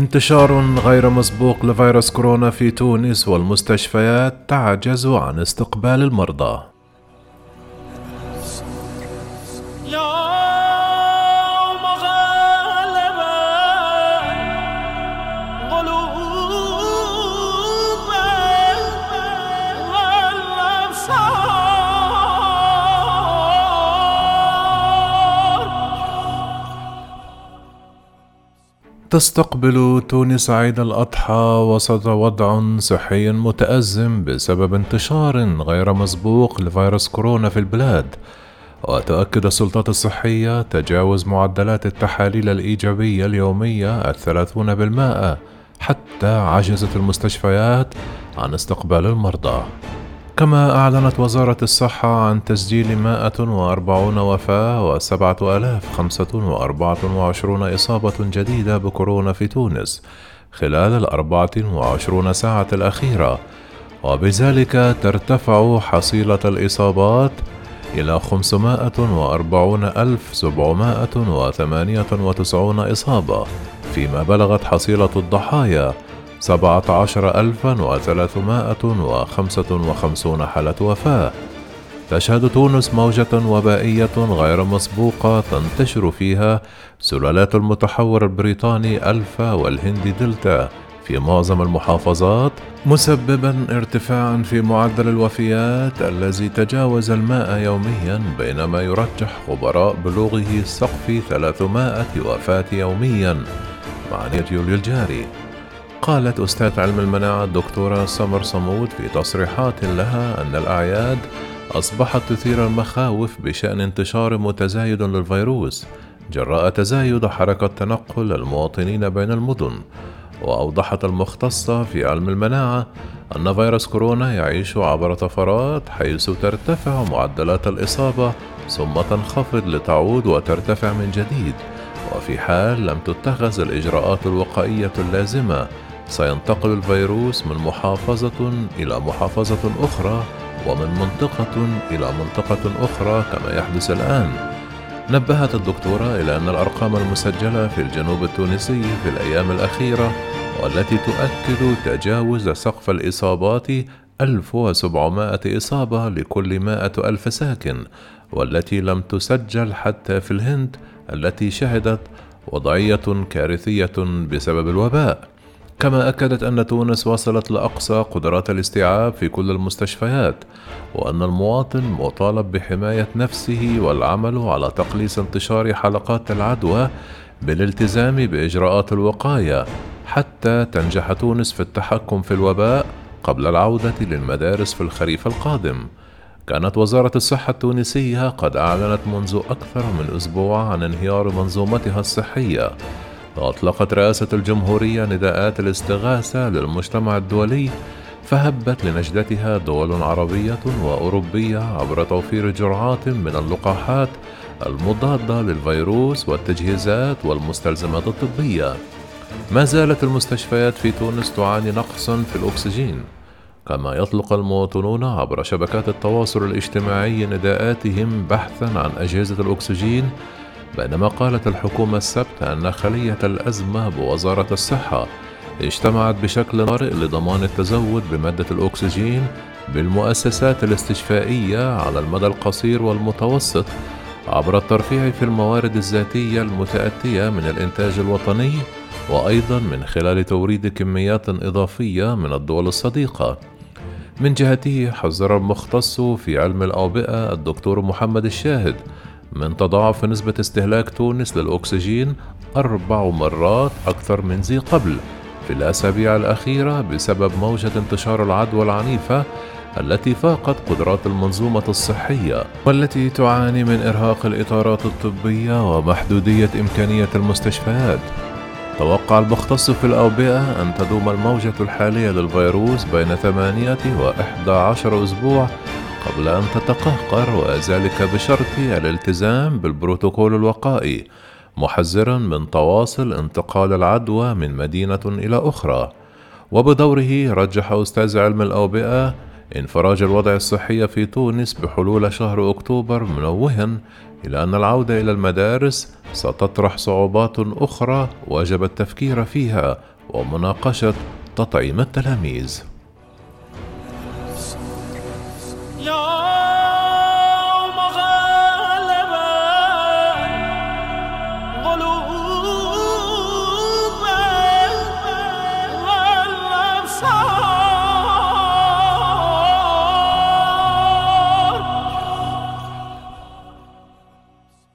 انتشار غير مسبوق لفيروس كورونا في تونس والمستشفيات تعجز عن استقبال المرضى. تستقبل تونس عيد الأضحى وسط وضع صحي متأزم بسبب انتشار غير مسبوق لفيروس كورونا في البلاد. وتؤكد السلطات الصحية تجاوز معدلات التحاليل الإيجابية اليومية الثلاثون بالمائة حتى عجزت المستشفيات عن استقبال المرضى. كما أعلنت وزارة الصحة عن تسجيل 140 وفاة و7054 إصابة جديدة بكورونا في تونس خلال الأربعة وعشرون ساعة الأخيرة وبذلك ترتفع حصيلة الإصابات إلى 540798 إصابة فيما بلغت حصيلة الضحايا سبعة عشر ألفا وثلاثمائة وخمسة وخمسون حالة وفاة. تشهد تونس موجة وبائية غير مسبوقة تنتشر فيها سلالات المتحور البريطاني ألفا والهندي دلتا. في معظم المحافظات مسببا ارتفاعا في معدل الوفيات الذي تجاوز الماء يوميا بينما يرجح خبراء بلوغه سقف 300 وفاة يوميا. مع يوليو الجاري. قالت أستاذ علم المناعة الدكتورة سمر صمود في تصريحات لها أن الأعياد أصبحت تثير المخاوف بشأن انتشار متزايد للفيروس جراء تزايد حركة تنقل المواطنين بين المدن. وأوضحت المختصة في علم المناعة أن فيروس كورونا يعيش عبر طفرات حيث ترتفع معدلات الإصابة ثم تنخفض لتعود وترتفع من جديد. وفي حال لم تتخذ الإجراءات الوقائية اللازمة سينتقل الفيروس من محافظة إلى محافظة أخرى ومن منطقة إلى منطقة أخرى كما يحدث الآن. نبهت الدكتورة إلى أن الأرقام المسجلة في الجنوب التونسي في الأيام الأخيرة والتي تؤكد تجاوز سقف الإصابات 1700 إصابة لكل 100 ألف ساكن والتي لم تسجل حتى في الهند التي شهدت وضعية كارثية بسبب الوباء. كما أكدت أن تونس وصلت لأقصى قدرات الاستيعاب في كل المستشفيات وأن المواطن مطالب بحماية نفسه والعمل على تقليص انتشار حلقات العدوى بالالتزام بإجراءات الوقاية حتى تنجح تونس في التحكم في الوباء قبل العودة للمدارس في الخريف القادم. كانت وزارة الصحة التونسية قد أعلنت منذ أكثر من أسبوع عن انهيار منظومتها الصحية وأطلقت رئاسة الجمهورية نداءات الاستغاثة للمجتمع الدولي فهبت لنجدتها دول عربية وأوروبية عبر توفير جرعات من اللقاحات المضادة للفيروس والتجهيزات والمستلزمات الطبية. ما زالت المستشفيات في تونس تعاني نقصا في الأكسجين، كما يطلق المواطنون عبر شبكات التواصل الاجتماعي نداءاتهم بحثا عن أجهزة الأكسجين بينما قالت الحكومة السبت أن خلية الأزمة بوزارة الصحة اجتمعت بشكل طارئ لضمان التزود بمادة الأكسجين بالمؤسسات الاستشفائية على المدى القصير والمتوسط عبر الترفيع في الموارد الذاتية المتأتية من الإنتاج الوطني وأيضا من خلال توريد كميات إضافية من الدول الصديقة. من جهته حذر المختص في علم الأوبئة الدكتور محمد الشاهد من تضاعف نسبة استهلاك تونس للأكسجين أربع مرات أكثر من ذي قبل في الأسابيع الأخيرة بسبب موجة انتشار العدوى العنيفة التي فاقت قدرات المنظومة الصحية والتي تعاني من إرهاق الإطارات الطبية ومحدودية إمكانية المستشفيات. توقع المختص في الأوبئة أن تدوم الموجة الحالية للفيروس بين ثمانية وإحدى عشر أسبوع قبل أن تتقهقر وذلك بشرط الالتزام بالبروتوكول الوقائي محذرا من تواصل انتقال العدوى من مدينة إلى أخرى. وبدوره رجح أستاذ علم الأوبئة انفراج الوضع الصحي في تونس بحلول شهر أكتوبر منوها إلى أن العودة إلى المدارس ستطرح صعوبات أخرى وجب التفكير فيها ومناقشة تطعيم التلاميذ. 要